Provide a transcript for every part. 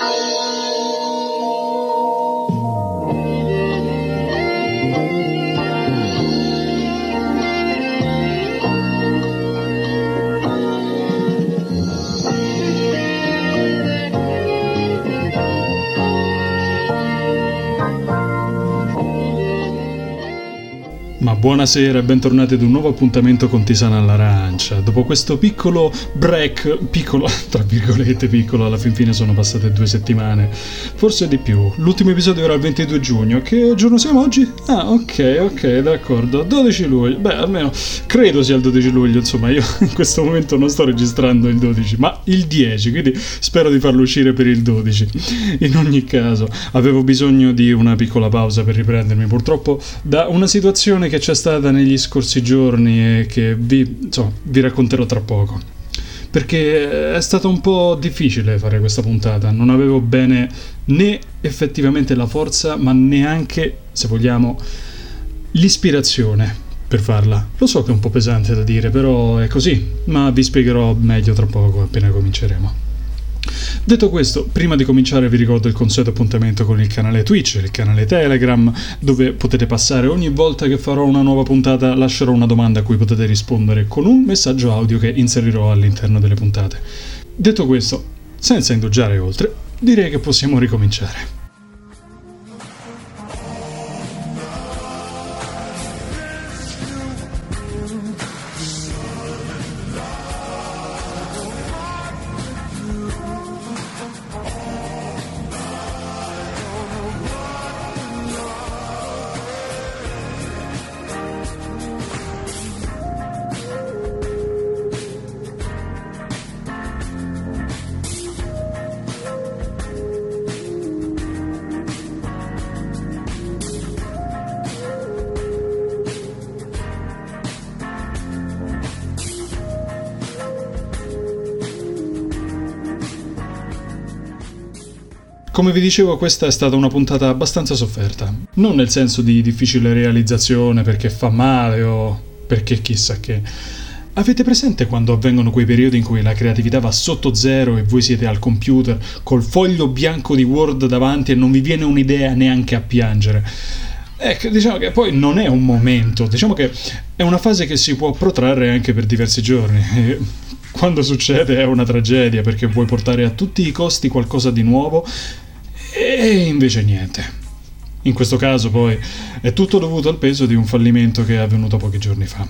Música buonasera e bentornati ad un nuovo appuntamento con Tisana all'Arancia. Dopo questo piccolo break, piccolo, tra virgolette piccolo, alla fin fine sono passate due settimane, forse di più. L'ultimo episodio era il 22 giugno, che giorno siamo oggi? Ah, ok, ok, d'accordo, 12 luglio, beh almeno credo sia il 12 luglio, insomma io in questo momento non sto registrando il 12, ma il 10, quindi spero di farlo uscire per il 12. In ogni caso, avevo bisogno di una piccola pausa per riprendermi, purtroppo da una situazione che c'è stata negli scorsi giorni e che vi, insomma, vi racconterò tra poco. Perché è stato un po' difficile fare questa puntata, non avevo bene né effettivamente la forza, ma neanche, se vogliamo, l'ispirazione per farla. Lo so che è un po' pesante da dire, però è così, ma vi spiegherò meglio tra poco appena cominceremo. Detto questo, prima di cominciare vi ricordo il consueto appuntamento con il canale Twitch, il canale Telegram, dove potete passare ogni volta che farò una nuova puntata, lascerò una domanda a cui potete rispondere con un messaggio audio che inserirò all'interno delle puntate. Detto questo, senza indugiare oltre, direi che possiamo ricominciare. Come vi dicevo, questa è stata una puntata abbastanza sofferta. Non nel senso di difficile realizzazione perché fa male o perché chissà che. Avete presente quando avvengono quei periodi in cui la creatività va sotto zero e voi siete al computer col foglio bianco di Word davanti e non vi viene un'idea neanche a piangere? Ecco, diciamo che poi non è un momento, diciamo che è una fase che si può protrarre anche per diversi giorni. Quando succede è una tragedia perché vuoi portare a tutti i costi qualcosa di nuovo e invece niente. In questo caso poi è tutto dovuto al peso di un fallimento che è avvenuto pochi giorni fa.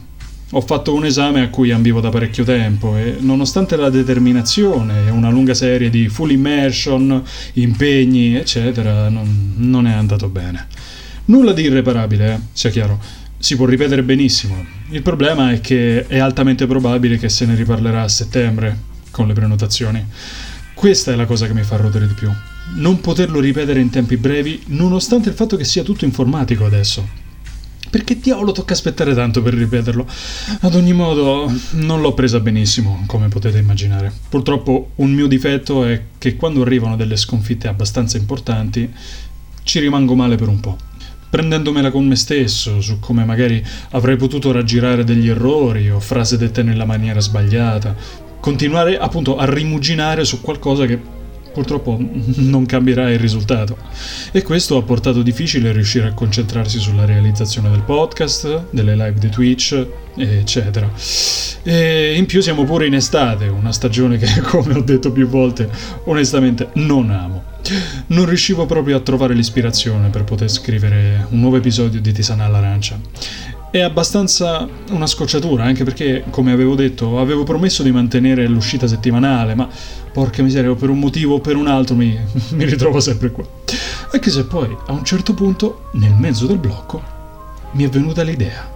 Ho fatto un esame a cui ambivo da parecchio tempo e nonostante la determinazione e una lunga serie di full immersion, impegni, eccetera, non, non è andato bene. Nulla di irreparabile, eh, sia chiaro. Si può ripetere benissimo. Il problema è che è altamente probabile che se ne riparlerà a settembre con le prenotazioni. Questa è la cosa che mi fa rodere di più non poterlo ripetere in tempi brevi, nonostante il fatto che sia tutto informatico adesso. Perché diavolo tocca aspettare tanto per ripeterlo? Ad ogni modo, non l'ho presa benissimo, come potete immaginare. Purtroppo un mio difetto è che quando arrivano delle sconfitte abbastanza importanti, ci rimango male per un po' prendendomela con me stesso, su come magari avrei potuto raggirare degli errori o frasi dette nella maniera sbagliata, continuare appunto a rimuginare su qualcosa che purtroppo non cambierà il risultato. E questo ha portato difficile riuscire a concentrarsi sulla realizzazione del podcast, delle live di Twitch, eccetera. E in più siamo pure in estate, una stagione che, come ho detto più volte, onestamente non amo. Non riuscivo proprio a trovare l'ispirazione per poter scrivere un nuovo episodio di Tisana all'Arancia. È abbastanza una scocciatura, anche perché, come avevo detto, avevo promesso di mantenere l'uscita settimanale, ma porca miseria, per un motivo o per un altro mi, mi ritrovo sempre qua. Anche se poi, a un certo punto, nel mezzo del blocco, mi è venuta l'idea.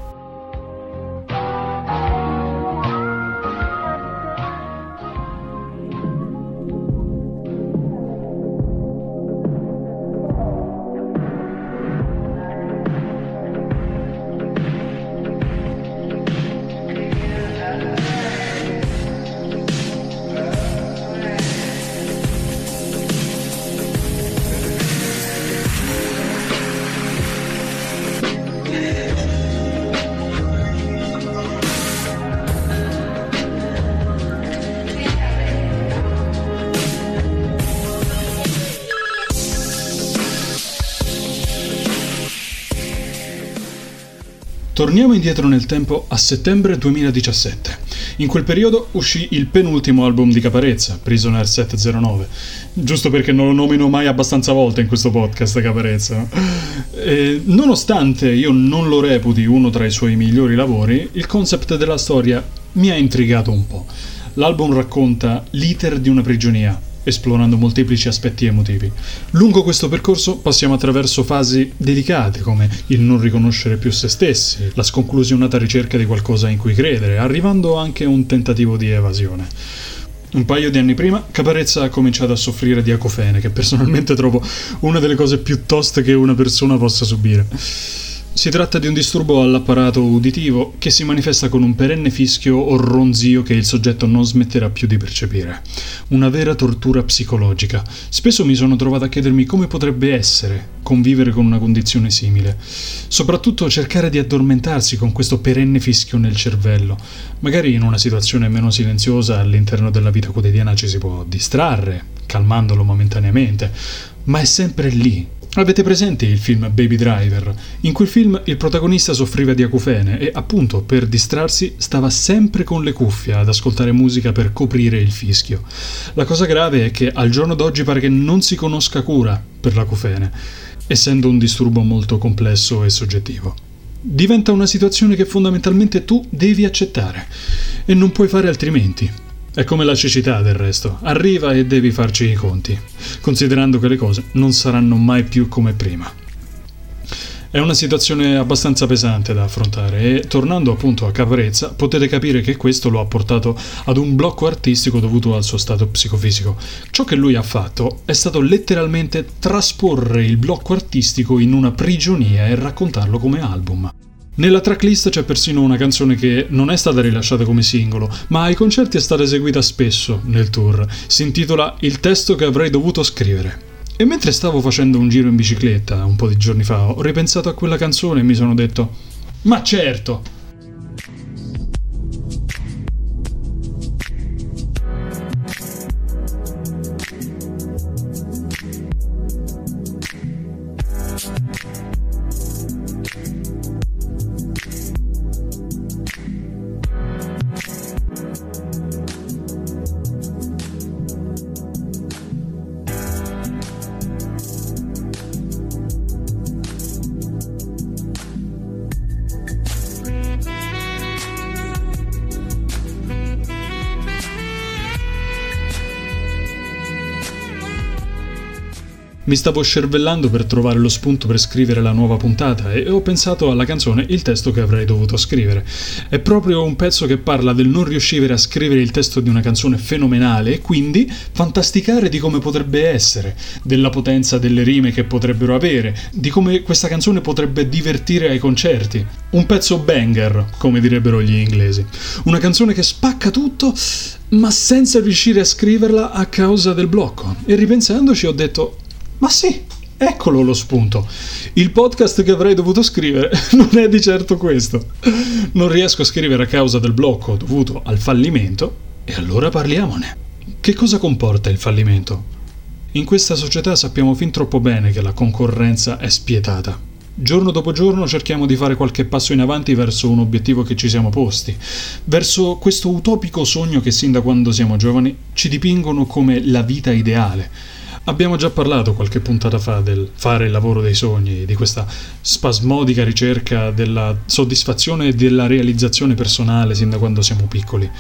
Torniamo indietro nel tempo a settembre 2017. In quel periodo uscì il penultimo album di Caparezza, Prisoner 709. Giusto perché non lo nomino mai abbastanza volte in questo podcast Caparezza. E, nonostante io non lo reputi uno tra i suoi migliori lavori, il concept della storia mi ha intrigato un po'. L'album racconta l'iter di una prigionia, esplorando molteplici aspetti emotivi. Lungo questo percorso passiamo attraverso fasi delicate come il non riconoscere più se stessi, la sconclusionata ricerca di qualcosa in cui credere, arrivando anche a un tentativo di evasione. Un paio di anni prima, Caparezza ha cominciato a soffrire di acofene, che personalmente trovo una delle cose più toste che una persona possa subire. Si tratta di un disturbo all'apparato uditivo che si manifesta con un perenne fischio o ronzio che il soggetto non smetterà più di percepire. Una vera tortura psicologica. Spesso mi sono trovato a chiedermi come potrebbe essere convivere con una condizione simile. Soprattutto cercare di addormentarsi con questo perenne fischio nel cervello. Magari in una situazione meno silenziosa all'interno della vita quotidiana ci si può distrarre, calmandolo momentaneamente, ma è sempre lì, Avete presente il film Baby Driver? In quel film il protagonista soffriva di acufene e appunto per distrarsi stava sempre con le cuffie ad ascoltare musica per coprire il fischio. La cosa grave è che al giorno d'oggi pare che non si conosca cura per l'acufene, essendo un disturbo molto complesso e soggettivo. Diventa una situazione che fondamentalmente tu devi accettare e non puoi fare altrimenti. È come la cecità del resto, arriva e devi farci i conti, considerando che le cose non saranno mai più come prima. È una situazione abbastanza pesante da affrontare e tornando appunto a Caprezza potete capire che questo lo ha portato ad un blocco artistico dovuto al suo stato psicofisico. Ciò che lui ha fatto è stato letteralmente trasporre il blocco artistico in una prigionia e raccontarlo come album. Nella tracklist c'è persino una canzone che non è stata rilasciata come singolo, ma ai concerti è stata eseguita spesso nel tour. Si intitola Il testo che avrei dovuto scrivere. E mentre stavo facendo un giro in bicicletta un po' di giorni fa, ho ripensato a quella canzone e mi sono detto: Ma certo, Mi stavo scervellando per trovare lo spunto per scrivere la nuova puntata e ho pensato alla canzone il testo che avrei dovuto scrivere. È proprio un pezzo che parla del non riuscire a scrivere il testo di una canzone fenomenale e quindi fantasticare di come potrebbe essere, della potenza delle rime che potrebbero avere, di come questa canzone potrebbe divertire ai concerti. Un pezzo banger, come direbbero gli inglesi. Una canzone che spacca tutto ma senza riuscire a scriverla a causa del blocco. E ripensandoci ho detto ma sì, eccolo lo spunto. Il podcast che avrei dovuto scrivere non è di certo questo. Non riesco a scrivere a causa del blocco dovuto al fallimento e allora parliamone. Che cosa comporta il fallimento? In questa società sappiamo fin troppo bene che la concorrenza è spietata. Giorno dopo giorno cerchiamo di fare qualche passo in avanti verso un obiettivo che ci siamo posti, verso questo utopico sogno che sin da quando siamo giovani ci dipingono come la vita ideale, Abbiamo già parlato qualche puntata fa del fare il lavoro dei sogni, di questa spasmodica ricerca della soddisfazione e della realizzazione personale sin da quando siamo piccoli.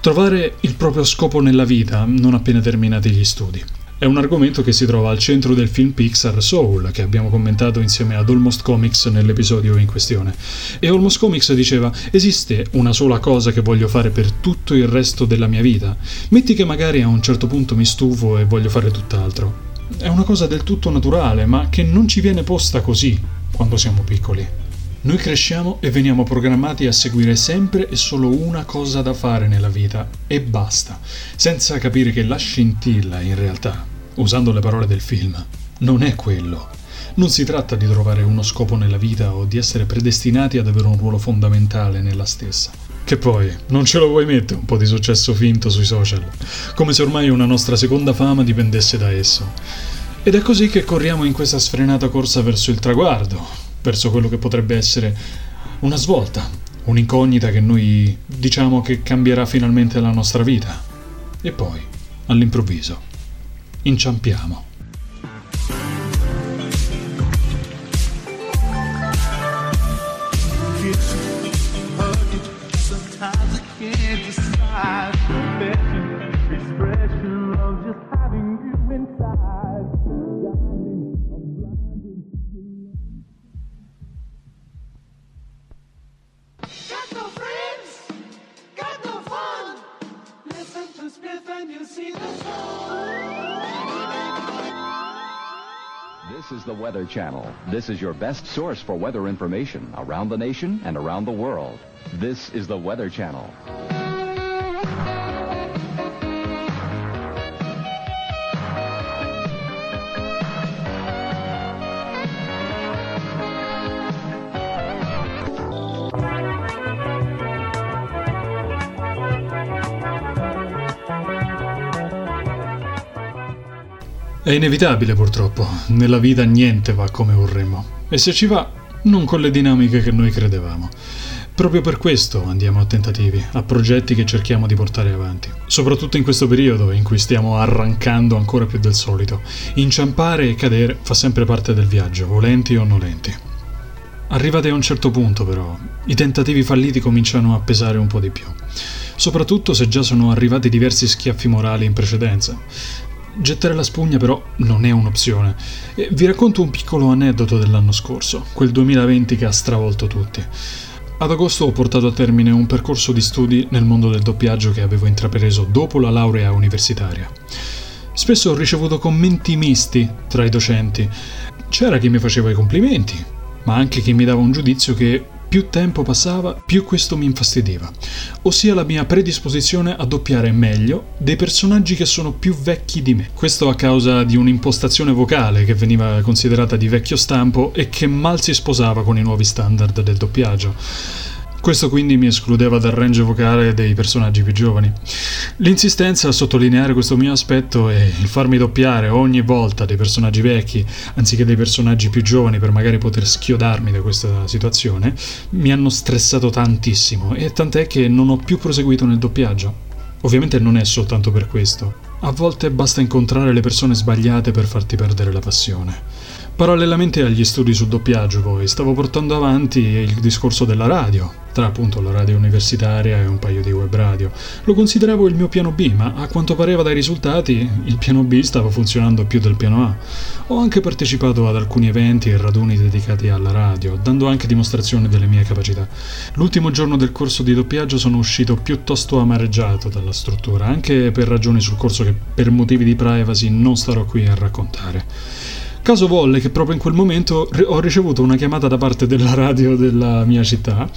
Trovare il proprio scopo nella vita non appena terminati gli studi. È un argomento che si trova al centro del film Pixar Soul, che abbiamo commentato insieme ad Almost Comics nell'episodio in questione. E Almost Comics diceva: Esiste una sola cosa che voglio fare per tutto il resto della mia vita? Metti che magari a un certo punto mi stufo e voglio fare tutt'altro. È una cosa del tutto naturale, ma che non ci viene posta così quando siamo piccoli. Noi cresciamo e veniamo programmati a seguire sempre e solo una cosa da fare nella vita e basta, senza capire che la scintilla in realtà, usando le parole del film, non è quello. Non si tratta di trovare uno scopo nella vita o di essere predestinati ad avere un ruolo fondamentale nella stessa. Che poi, non ce lo vuoi mettere un po' di successo finto sui social, come se ormai una nostra seconda fama dipendesse da esso. Ed è così che corriamo in questa sfrenata corsa verso il traguardo, verso quello che potrebbe essere Una svolta, un'incognita che noi diciamo che cambierà finalmente la nostra vita. E poi, all'improvviso, inciampiamo. This is the Weather Channel. This is your best source for weather information around the nation and around the world. This is the Weather Channel. È inevitabile purtroppo, nella vita niente va come vorremmo. E se ci va, non con le dinamiche che noi credevamo. Proprio per questo andiamo a tentativi, a progetti che cerchiamo di portare avanti. Soprattutto in questo periodo in cui stiamo arrancando ancora più del solito. Inciampare e cadere fa sempre parte del viaggio, volenti o nolenti. Arrivati a un certo punto però, i tentativi falliti cominciano a pesare un po' di più. Soprattutto se già sono arrivati diversi schiaffi morali in precedenza. Gettare la spugna però non è un'opzione. Vi racconto un piccolo aneddoto dell'anno scorso, quel 2020 che ha stravolto tutti. Ad agosto ho portato a termine un percorso di studi nel mondo del doppiaggio che avevo intrapreso dopo la laurea universitaria. Spesso ho ricevuto commenti misti tra i docenti. C'era chi mi faceva i complimenti, ma anche chi mi dava un giudizio che più tempo passava, più questo mi infastidiva, ossia la mia predisposizione a doppiare meglio dei personaggi che sono più vecchi di me. Questo a causa di un'impostazione vocale che veniva considerata di vecchio stampo e che mal si sposava con i nuovi standard del doppiaggio. Questo quindi mi escludeva dal range vocale dei personaggi più giovani. L'insistenza a sottolineare questo mio aspetto e il farmi doppiare ogni volta dei personaggi vecchi anziché dei personaggi più giovani per magari poter schiodarmi da questa situazione mi hanno stressato tantissimo e tant'è che non ho più proseguito nel doppiaggio. Ovviamente non è soltanto per questo. A volte basta incontrare le persone sbagliate per farti perdere la passione. Parallelamente agli studi sul doppiaggio poi stavo portando avanti il discorso della radio, tra appunto la radio universitaria e un paio di web radio. Lo consideravo il mio piano B, ma a quanto pareva dai risultati il piano B stava funzionando più del piano A. Ho anche partecipato ad alcuni eventi e raduni dedicati alla radio, dando anche dimostrazione delle mie capacità. L'ultimo giorno del corso di doppiaggio sono uscito piuttosto amareggiato dalla struttura, anche per ragioni sul corso che per motivi di privacy non starò qui a raccontare. Caso volle che proprio in quel momento ho ricevuto una chiamata da parte della radio della mia città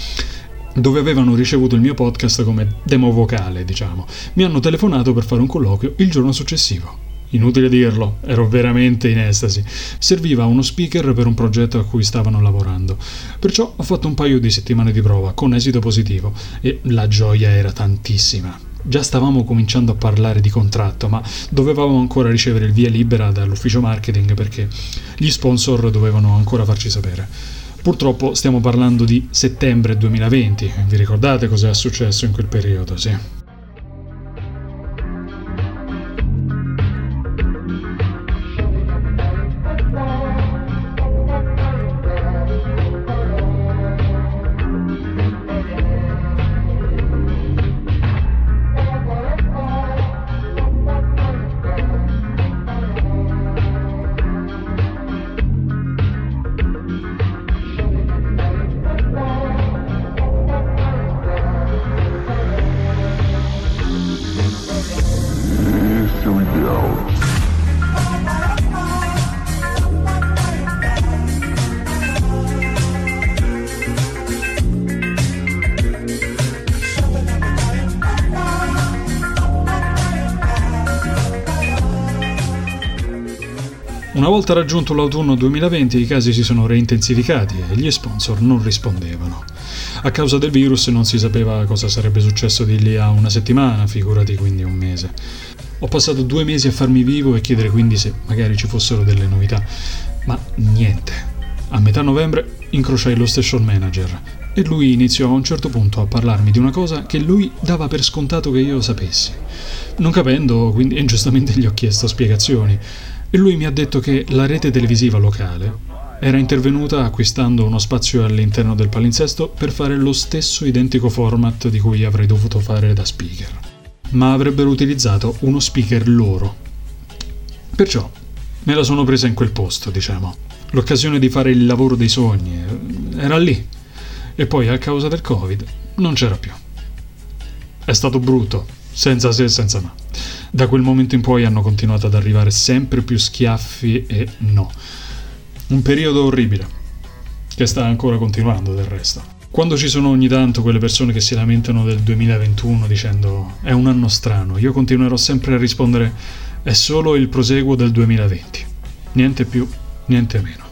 dove avevano ricevuto il mio podcast come demo vocale, diciamo. Mi hanno telefonato per fare un colloquio il giorno successivo. Inutile dirlo, ero veramente in estasi. Serviva uno speaker per un progetto a cui stavano lavorando. Perciò ho fatto un paio di settimane di prova, con esito positivo, e la gioia era tantissima. Già stavamo cominciando a parlare di contratto, ma dovevamo ancora ricevere il via libera dall'ufficio marketing perché gli sponsor dovevano ancora farci sapere. Purtroppo stiamo parlando di settembre 2020, vi ricordate cosa è successo in quel periodo, sì? Volta raggiunto l'autunno 2020 i casi si sono reintensificati e gli sponsor non rispondevano. A causa del virus non si sapeva cosa sarebbe successo di lì a una settimana, figurati quindi un mese. Ho passato due mesi a farmi vivo e chiedere quindi se magari ci fossero delle novità, ma niente. A metà novembre incrociai lo station manager e lui iniziò a un certo punto a parlarmi di una cosa che lui dava per scontato che io sapessi. Non capendo, quindi giustamente gli ho chiesto spiegazioni e lui mi ha detto che la rete televisiva locale era intervenuta acquistando uno spazio all'interno del palinsesto per fare lo stesso identico format di cui avrei dovuto fare da speaker, ma avrebbero utilizzato uno speaker loro. Perciò me la sono presa in quel posto, diciamo. L'occasione di fare il lavoro dei sogni eh, era lì. E poi a causa del Covid non c'era più. È stato brutto, senza se e senza ma. Da quel momento in poi hanno continuato ad arrivare sempre più schiaffi e no. Un periodo orribile, che sta ancora continuando del resto. Quando ci sono ogni tanto quelle persone che si lamentano del 2021 dicendo è un anno strano, io continuerò sempre a rispondere è solo il proseguo del 2020. Niente più, niente meno.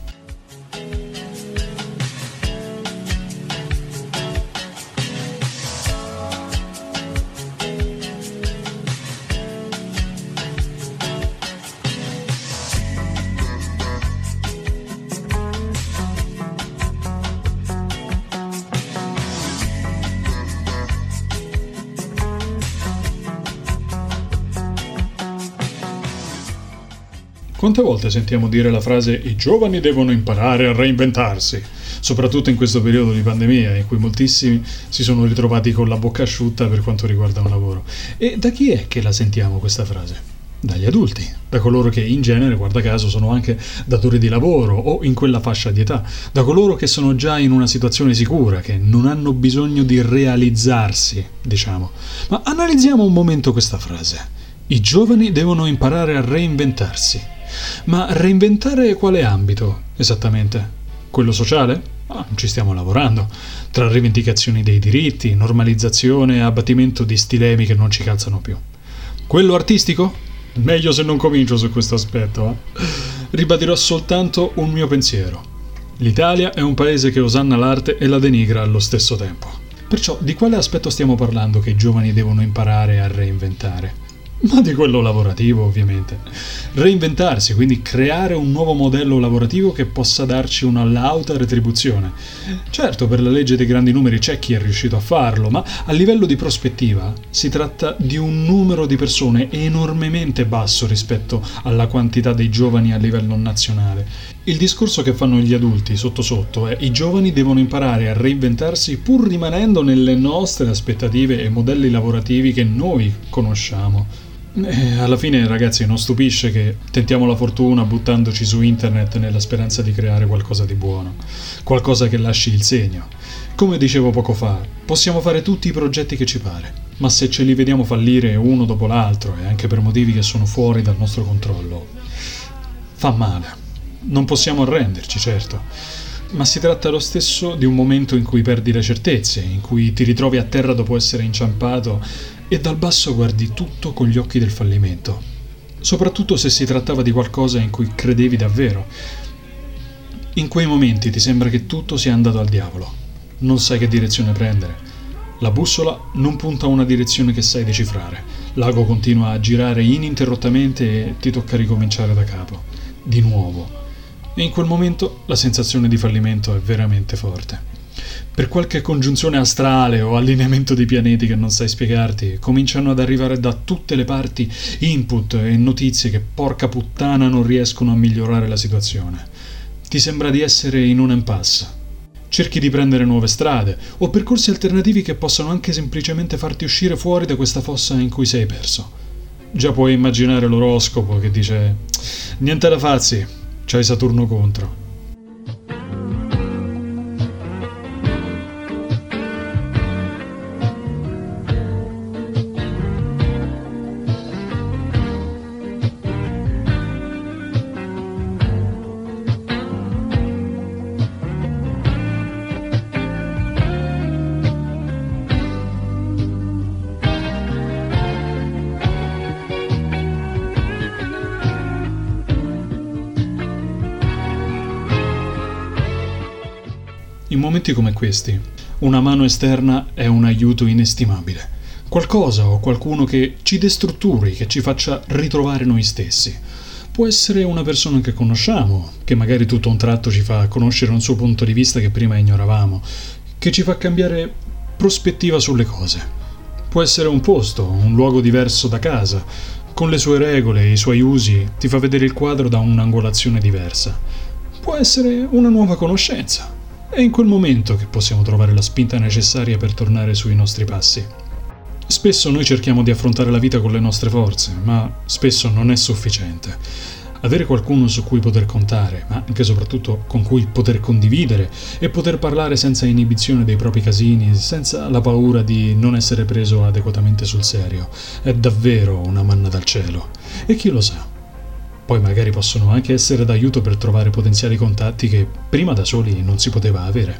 Volte sentiamo dire la frase i giovani devono imparare a reinventarsi, soprattutto in questo periodo di pandemia in cui moltissimi si sono ritrovati con la bocca asciutta per quanto riguarda un lavoro. E da chi è che la sentiamo questa frase? Dagli adulti, da coloro che in genere, guarda caso, sono anche datori di lavoro o in quella fascia di età, da coloro che sono già in una situazione sicura, che non hanno bisogno di realizzarsi, diciamo. Ma analizziamo un momento questa frase. I giovani devono imparare a reinventarsi. Ma reinventare quale ambito esattamente? Quello sociale? Ah, ci stiamo lavorando. Tra rivendicazioni dei diritti, normalizzazione e abbattimento di stilemi che non ci calzano più. Quello artistico? Meglio se non comincio su questo aspetto. Eh? Ribadirò soltanto un mio pensiero. L'Italia è un paese che osanna l'arte e la denigra allo stesso tempo. Perciò di quale aspetto stiamo parlando che i giovani devono imparare a reinventare? Ma di quello lavorativo ovviamente. Reinventarsi, quindi creare un nuovo modello lavorativo che possa darci una lauta retribuzione. Certo, per la legge dei grandi numeri c'è chi è riuscito a farlo, ma a livello di prospettiva si tratta di un numero di persone enormemente basso rispetto alla quantità dei giovani a livello nazionale. Il discorso che fanno gli adulti sotto sotto è i giovani devono imparare a reinventarsi pur rimanendo nelle nostre aspettative e modelli lavorativi che noi conosciamo. Eh, alla fine, ragazzi, non stupisce che tentiamo la fortuna buttandoci su internet nella speranza di creare qualcosa di buono, qualcosa che lasci il segno. Come dicevo poco fa, possiamo fare tutti i progetti che ci pare, ma se ce li vediamo fallire uno dopo l'altro e anche per motivi che sono fuori dal nostro controllo, fa male. Non possiamo arrenderci, certo, ma si tratta lo stesso di un momento in cui perdi le certezze, in cui ti ritrovi a terra dopo essere inciampato e dal basso guardi tutto con gli occhi del fallimento, soprattutto se si trattava di qualcosa in cui credevi davvero. In quei momenti ti sembra che tutto sia andato al diavolo, non sai che direzione prendere. La bussola non punta a una direzione che sai decifrare, l'ago continua a girare ininterrottamente e ti tocca ricominciare da capo, di nuovo. E in quel momento la sensazione di fallimento è veramente forte per qualche congiunzione astrale o allineamento di pianeti che non sai spiegarti, cominciano ad arrivare da tutte le parti input e notizie che porca puttana non riescono a migliorare la situazione. Ti sembra di essere in un impasse. Cerchi di prendere nuove strade o percorsi alternativi che possano anche semplicemente farti uscire fuori da questa fossa in cui sei perso. Già puoi immaginare l'oroscopo che dice: Niente da farsi, c'hai Saturno contro. Momenti come questi, una mano esterna è un aiuto inestimabile. Qualcosa o qualcuno che ci destrutturi, che ci faccia ritrovare noi stessi. può essere una persona che conosciamo, che magari tutto un tratto ci fa conoscere un suo punto di vista che prima ignoravamo, che ci fa cambiare prospettiva sulle cose. Può essere un posto, un luogo diverso da casa, con le sue regole e i suoi usi, ti fa vedere il quadro da un'angolazione diversa. Può essere una nuova conoscenza. È in quel momento che possiamo trovare la spinta necessaria per tornare sui nostri passi. Spesso noi cerchiamo di affrontare la vita con le nostre forze, ma spesso non è sufficiente. Avere qualcuno su cui poter contare, ma anche e soprattutto con cui poter condividere e poter parlare senza inibizione dei propri casini, senza la paura di non essere preso adeguatamente sul serio, è davvero una manna dal cielo. E chi lo sa? Poi magari possono anche essere d'aiuto per trovare potenziali contatti che prima da soli non si poteva avere.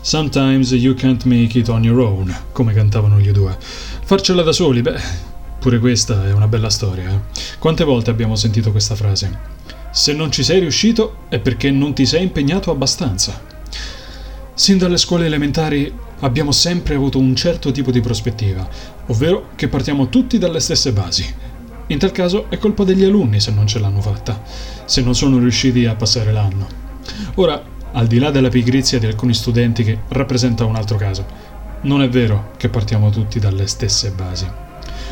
Sometimes you can't make it on your own, come cantavano gli due. Farcela da soli, beh, pure questa è una bella storia. Eh? Quante volte abbiamo sentito questa frase? Se non ci sei riuscito è perché non ti sei impegnato abbastanza. Sin dalle scuole elementari abbiamo sempre avuto un certo tipo di prospettiva, ovvero che partiamo tutti dalle stesse basi. In tal caso è colpa degli alunni se non ce l'hanno fatta, se non sono riusciti a passare l'anno. Ora, al di là della pigrizia di alcuni studenti che rappresenta un altro caso. Non è vero che partiamo tutti dalle stesse basi.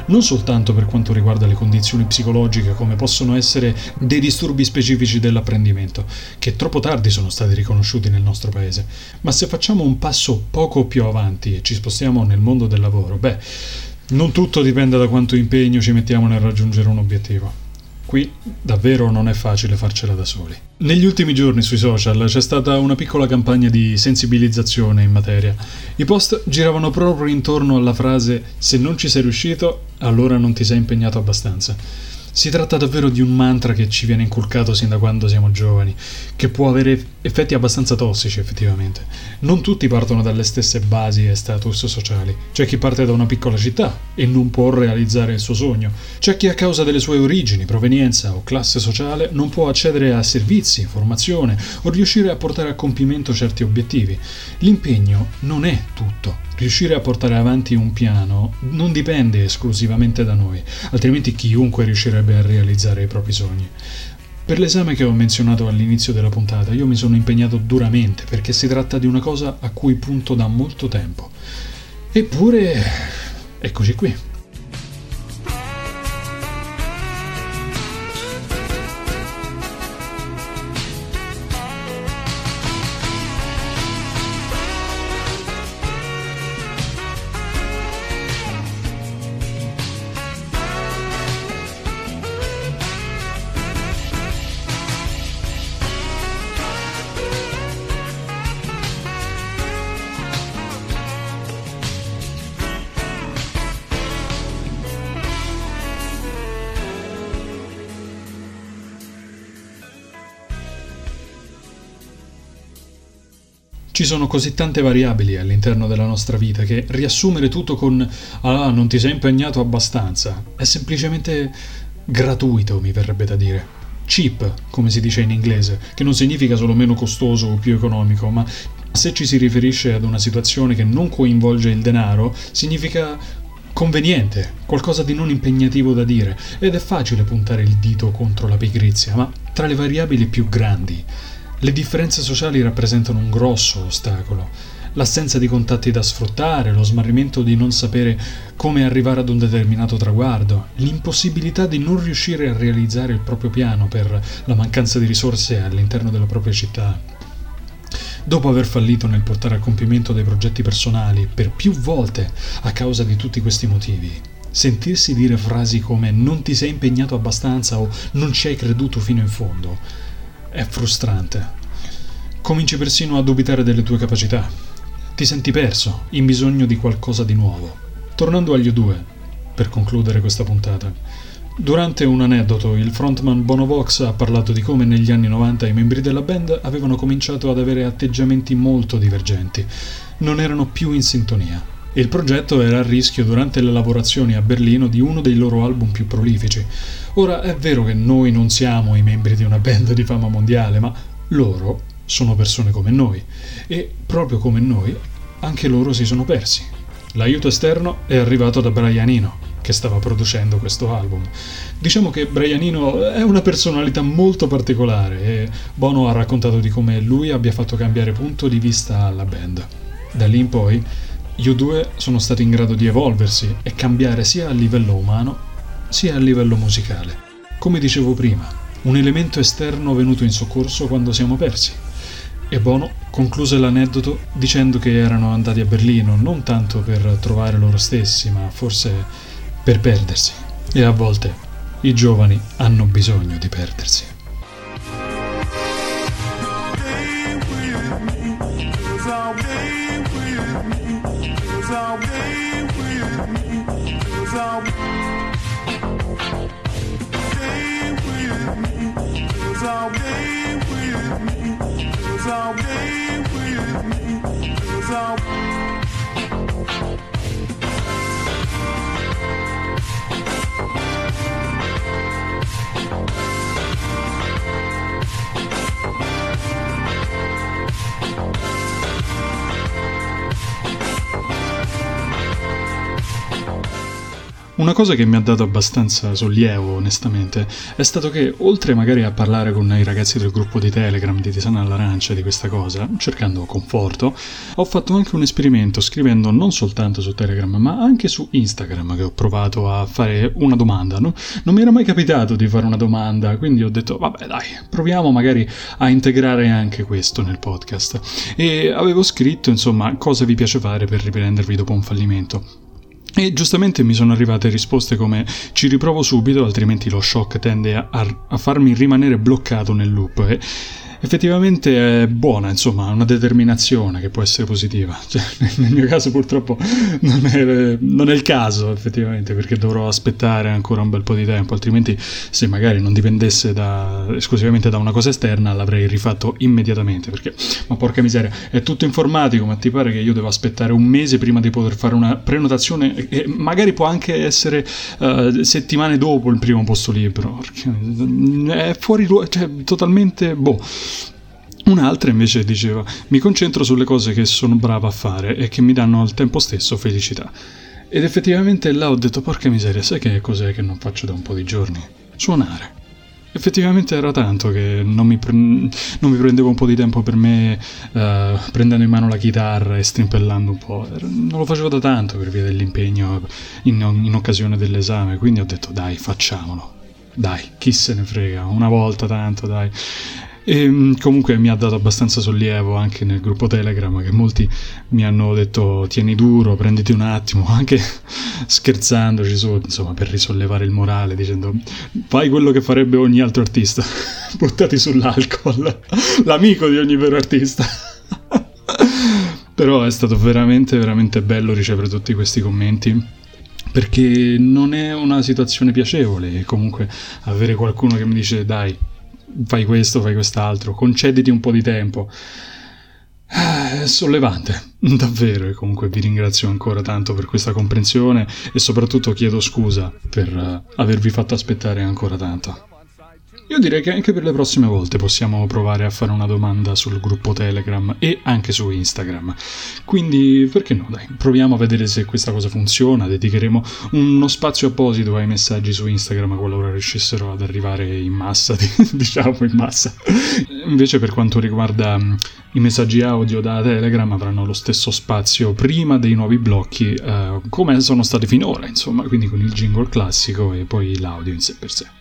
Non soltanto per quanto riguarda le condizioni psicologiche come possono essere dei disturbi specifici dell'apprendimento, che troppo tardi sono stati riconosciuti nel nostro paese, ma se facciamo un passo poco più avanti e ci spostiamo nel mondo del lavoro, beh, non tutto dipende da quanto impegno ci mettiamo nel raggiungere un obiettivo. Qui davvero non è facile farcela da soli. Negli ultimi giorni sui social c'è stata una piccola campagna di sensibilizzazione in materia. I post giravano proprio intorno alla frase se non ci sei riuscito, allora non ti sei impegnato abbastanza. Si tratta davvero di un mantra che ci viene inculcato sin da quando siamo giovani, che può avere effetti abbastanza tossici effettivamente. Non tutti partono dalle stesse basi e status sociali. C'è chi parte da una piccola città e non può realizzare il suo sogno. C'è chi a causa delle sue origini, provenienza o classe sociale non può accedere a servizi, formazione o riuscire a portare a compimento certi obiettivi. L'impegno non è tutto riuscire a portare avanti un piano non dipende esclusivamente da noi, altrimenti chiunque riuscirebbe a realizzare i propri sogni. Per l'esame che ho menzionato all'inizio della puntata, io mi sono impegnato duramente perché si tratta di una cosa a cui punto da molto tempo. Eppure, eccoci qui. Sono così tante variabili all'interno della nostra vita che riassumere tutto con ah, non ti sei impegnato abbastanza è semplicemente gratuito, mi verrebbe da dire. Cheap, come si dice in inglese, che non significa solo meno costoso o più economico, ma se ci si riferisce ad una situazione che non coinvolge il denaro, significa conveniente, qualcosa di non impegnativo da dire, ed è facile puntare il dito contro la pigrizia, ma tra le variabili più grandi le differenze sociali rappresentano un grosso ostacolo. L'assenza di contatti da sfruttare, lo smarrimento di non sapere come arrivare ad un determinato traguardo, l'impossibilità di non riuscire a realizzare il proprio piano per la mancanza di risorse all'interno della propria città. Dopo aver fallito nel portare a compimento dei progetti personali per più volte a causa di tutti questi motivi, sentirsi dire frasi come non ti sei impegnato abbastanza o non ci hai creduto fino in fondo è frustrante. Cominci persino a dubitare delle tue capacità. Ti senti perso, in bisogno di qualcosa di nuovo. Tornando agli U2, per concludere questa puntata. Durante un aneddoto, il frontman Bono Vox ha parlato di come negli anni 90 i membri della band avevano cominciato ad avere atteggiamenti molto divergenti, non erano più in sintonia. Il progetto era a rischio durante le lavorazioni a Berlino di uno dei loro album più prolifici. Ora è vero che noi non siamo i membri di una band di fama mondiale, ma loro sono persone come noi e proprio come noi anche loro si sono persi. L'aiuto esterno è arrivato da Brian Eno, che stava producendo questo album. Diciamo che Brianino è una personalità molto particolare e Bono ha raccontato di come lui abbia fatto cambiare punto di vista alla band. Da lì in poi, gli U2 sono stati in grado di evolversi e cambiare sia a livello umano sia a livello musicale. Come dicevo prima, un elemento esterno venuto in soccorso quando siamo persi. E Bono concluse l'aneddoto dicendo che erano andati a Berlino non tanto per trovare loro stessi, ma forse per perdersi e a volte i giovani hanno bisogno di perdersi. Una cosa che mi ha dato abbastanza sollievo, onestamente, è stato che, oltre magari a parlare con i ragazzi del gruppo di Telegram di Tisana all'Arancia di questa cosa, cercando conforto, ho fatto anche un esperimento scrivendo non soltanto su Telegram, ma anche su Instagram, che ho provato a fare una domanda. No? Non mi era mai capitato di fare una domanda, quindi ho detto, vabbè dai, proviamo magari a integrare anche questo nel podcast. E avevo scritto, insomma, cosa vi piace fare per riprendervi dopo un fallimento. E giustamente mi sono arrivate risposte come ci riprovo subito, altrimenti lo shock tende a, a farmi rimanere bloccato nel loop. E effettivamente è buona, insomma, una determinazione che può essere positiva. Cioè, nel mio caso purtroppo non è, non è, il caso, effettivamente, perché dovrò aspettare ancora un bel po' di tempo, altrimenti se magari non dipendesse da, esclusivamente da una cosa esterna l'avrei rifatto immediatamente, perché, ma porca miseria, è tutto informatico, ma ti pare che io devo aspettare un mese prima di poter fare una prenotazione e magari può anche essere uh, settimane dopo il primo posto libero, è fuori, cioè totalmente, boh Un'altra invece diceva mi concentro sulle cose che sono brava a fare e che mi danno al tempo stesso felicità. Ed effettivamente là ho detto porca miseria, sai che cos'è che non faccio da un po' di giorni? Suonare. Effettivamente era tanto che non mi, pre- non mi prendevo un po' di tempo per me uh, prendendo in mano la chitarra e strimpellando un po'. Non lo facevo da tanto per via dell'impegno in, in occasione dell'esame, quindi ho detto dai facciamolo. Dai, chi se ne frega, una volta tanto, dai. E mm, comunque mi ha dato abbastanza sollievo anche nel gruppo Telegram che molti mi hanno detto tieni duro, prenditi un attimo, anche scherzandoci su, insomma, per risollevare il morale, dicendo fai quello che farebbe ogni altro artista, buttati sull'alcol, l'amico di ogni vero artista. Però è stato veramente, veramente bello ricevere tutti questi commenti perché non è una situazione piacevole comunque avere qualcuno che mi dice dai fai questo, fai quest'altro, concediti un po' di tempo. È sollevante, davvero, e comunque vi ringrazio ancora tanto per questa comprensione e soprattutto chiedo scusa per uh, avervi fatto aspettare ancora tanto. Io direi che anche per le prossime volte possiamo provare a fare una domanda sul gruppo Telegram e anche su Instagram. Quindi, perché no, dai, proviamo a vedere se questa cosa funziona. Dedicheremo uno spazio apposito ai messaggi su Instagram qualora riuscissero ad arrivare in massa, diciamo in massa. Invece, per quanto riguarda mm, i messaggi audio da Telegram, avranno lo stesso spazio prima dei nuovi blocchi, eh, come sono stati finora, insomma, quindi con il jingle classico e poi l'audio in sé per sé.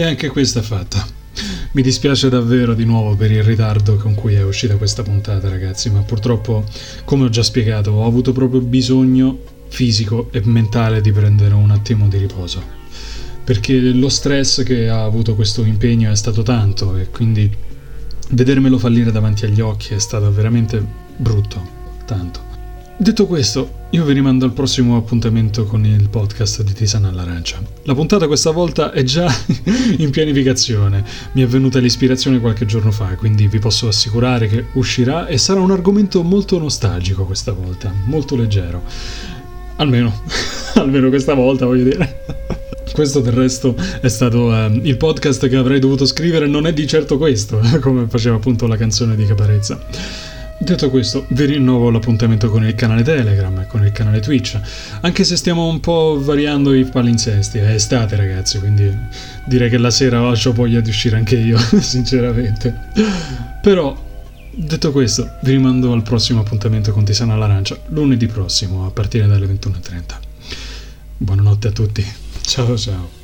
E anche questa è fatta. Mi dispiace davvero di nuovo per il ritardo con cui è uscita questa puntata, ragazzi, ma purtroppo, come ho già spiegato, ho avuto proprio bisogno fisico e mentale di prendere un attimo di riposo. Perché lo stress che ha avuto questo impegno è stato tanto e quindi vedermelo fallire davanti agli occhi è stato veramente brutto, tanto. Detto questo, io vi rimando al prossimo appuntamento con il podcast di Tisana all'Arancia. La puntata questa volta è già in pianificazione, mi è venuta l'ispirazione qualche giorno fa, quindi vi posso assicurare che uscirà e sarà un argomento molto nostalgico questa volta, molto leggero. Almeno, almeno questa volta voglio dire. Questo del resto è stato eh, il podcast che avrei dovuto scrivere, non è di certo questo, come faceva appunto la canzone di Caparezza. Detto questo, vi rinnovo l'appuntamento con il canale Telegram e con il canale Twitch, anche se stiamo un po' variando i palinsesti, è estate ragazzi, quindi direi che la sera ho voglia di uscire anche io, sinceramente. Però, detto questo, vi rimando al prossimo appuntamento con Tisana all'Arancia, lunedì prossimo, a partire dalle 21.30. Buonanotte a tutti, ciao ciao.